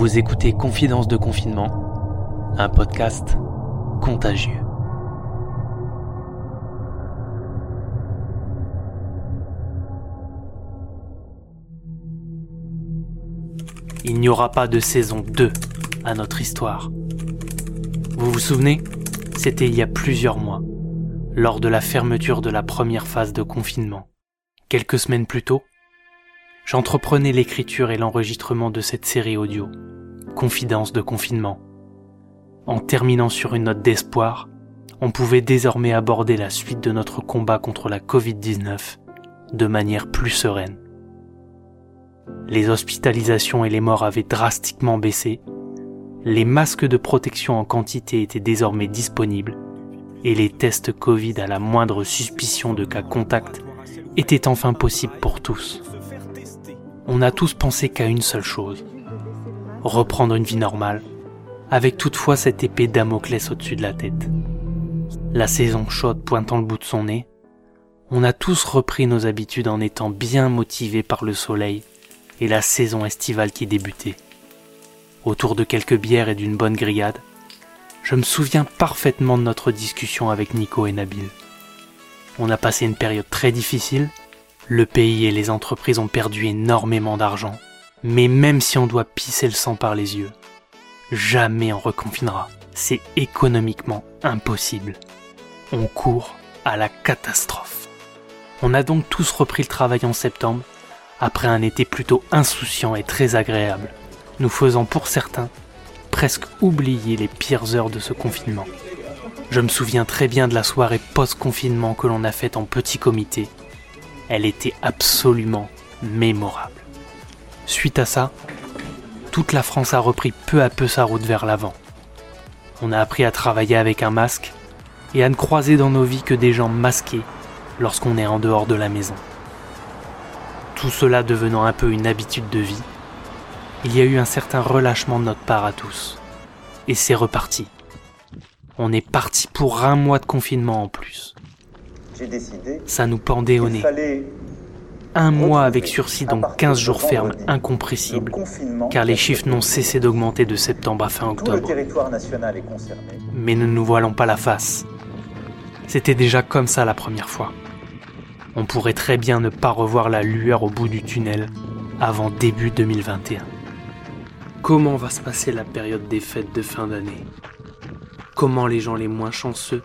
Vous écoutez Confidence de confinement, un podcast contagieux. Il n'y aura pas de saison 2 à notre histoire. Vous vous souvenez? C'était il y a plusieurs mois, lors de la fermeture de la première phase de confinement. Quelques semaines plus tôt, j'entreprenais l'écriture et l'enregistrement de cette série audio, Confidence de confinement. En terminant sur une note d'espoir, on pouvait désormais aborder la suite de notre combat contre la Covid-19 de manière plus sereine. Les hospitalisations et les morts avaient drastiquement baissé, les masques de protection en quantité étaient désormais disponibles et les tests Covid à la moindre suspicion de cas contact étaient enfin possibles pour tous. On a tous pensé qu'à une seule chose, reprendre une vie normale, avec toutefois cette épée Damoclès au-dessus de la tête. La saison chaude pointant le bout de son nez, on a tous repris nos habitudes en étant bien motivés par le soleil et la saison estivale qui débutait. Autour de quelques bières et d'une bonne grillade, je me souviens parfaitement de notre discussion avec Nico et Nabil. On a passé une période très difficile, le pays et les entreprises ont perdu énormément d'argent, mais même si on doit pisser le sang par les yeux, jamais on reconfinera. C'est économiquement impossible. On court à la catastrophe. On a donc tous repris le travail en septembre, après un été plutôt insouciant et très agréable, nous faisant pour certains presque oublier les pires heures de ce confinement. Je me souviens très bien de la soirée post-confinement que l'on a faite en petit comité. Elle était absolument mémorable. Suite à ça, toute la France a repris peu à peu sa route vers l'avant. On a appris à travailler avec un masque et à ne croiser dans nos vies que des gens masqués lorsqu'on est en dehors de la maison. Tout cela devenant un peu une habitude de vie, il y a eu un certain relâchement de notre part à tous. Et c'est reparti. On est parti pour un mois de confinement en plus. Ça nous pendait au nez. Un mois avec sursis, donc 15 jours fermes incompressibles, car les chiffres n'ont cessé d'augmenter de septembre à fin octobre. Mais ne nous voilons pas la face. C'était déjà comme ça la première fois. On pourrait très bien ne pas revoir la lueur au bout du tunnel avant début 2021. Comment va se passer la période des fêtes de fin d'année? Comment les gens les moins chanceux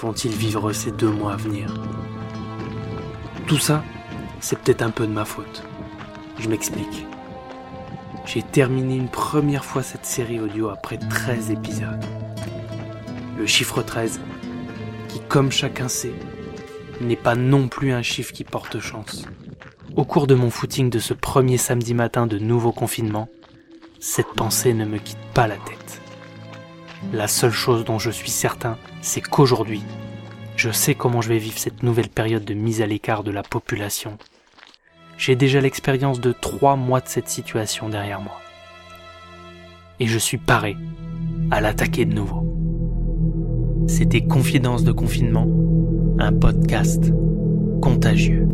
vont-ils vivre ces deux mois à venir Tout ça, c'est peut-être un peu de ma faute. Je m'explique. J'ai terminé une première fois cette série audio après 13 épisodes. Le chiffre 13, qui comme chacun sait, n'est pas non plus un chiffre qui porte chance. Au cours de mon footing de ce premier samedi matin de nouveau confinement, cette pensée ne me quitte pas la tête. La seule chose dont je suis certain, c'est qu'aujourd'hui, je sais comment je vais vivre cette nouvelle période de mise à l'écart de la population. J'ai déjà l'expérience de trois mois de cette situation derrière moi. Et je suis paré à l'attaquer de nouveau. C'était Confidence de confinement, un podcast contagieux.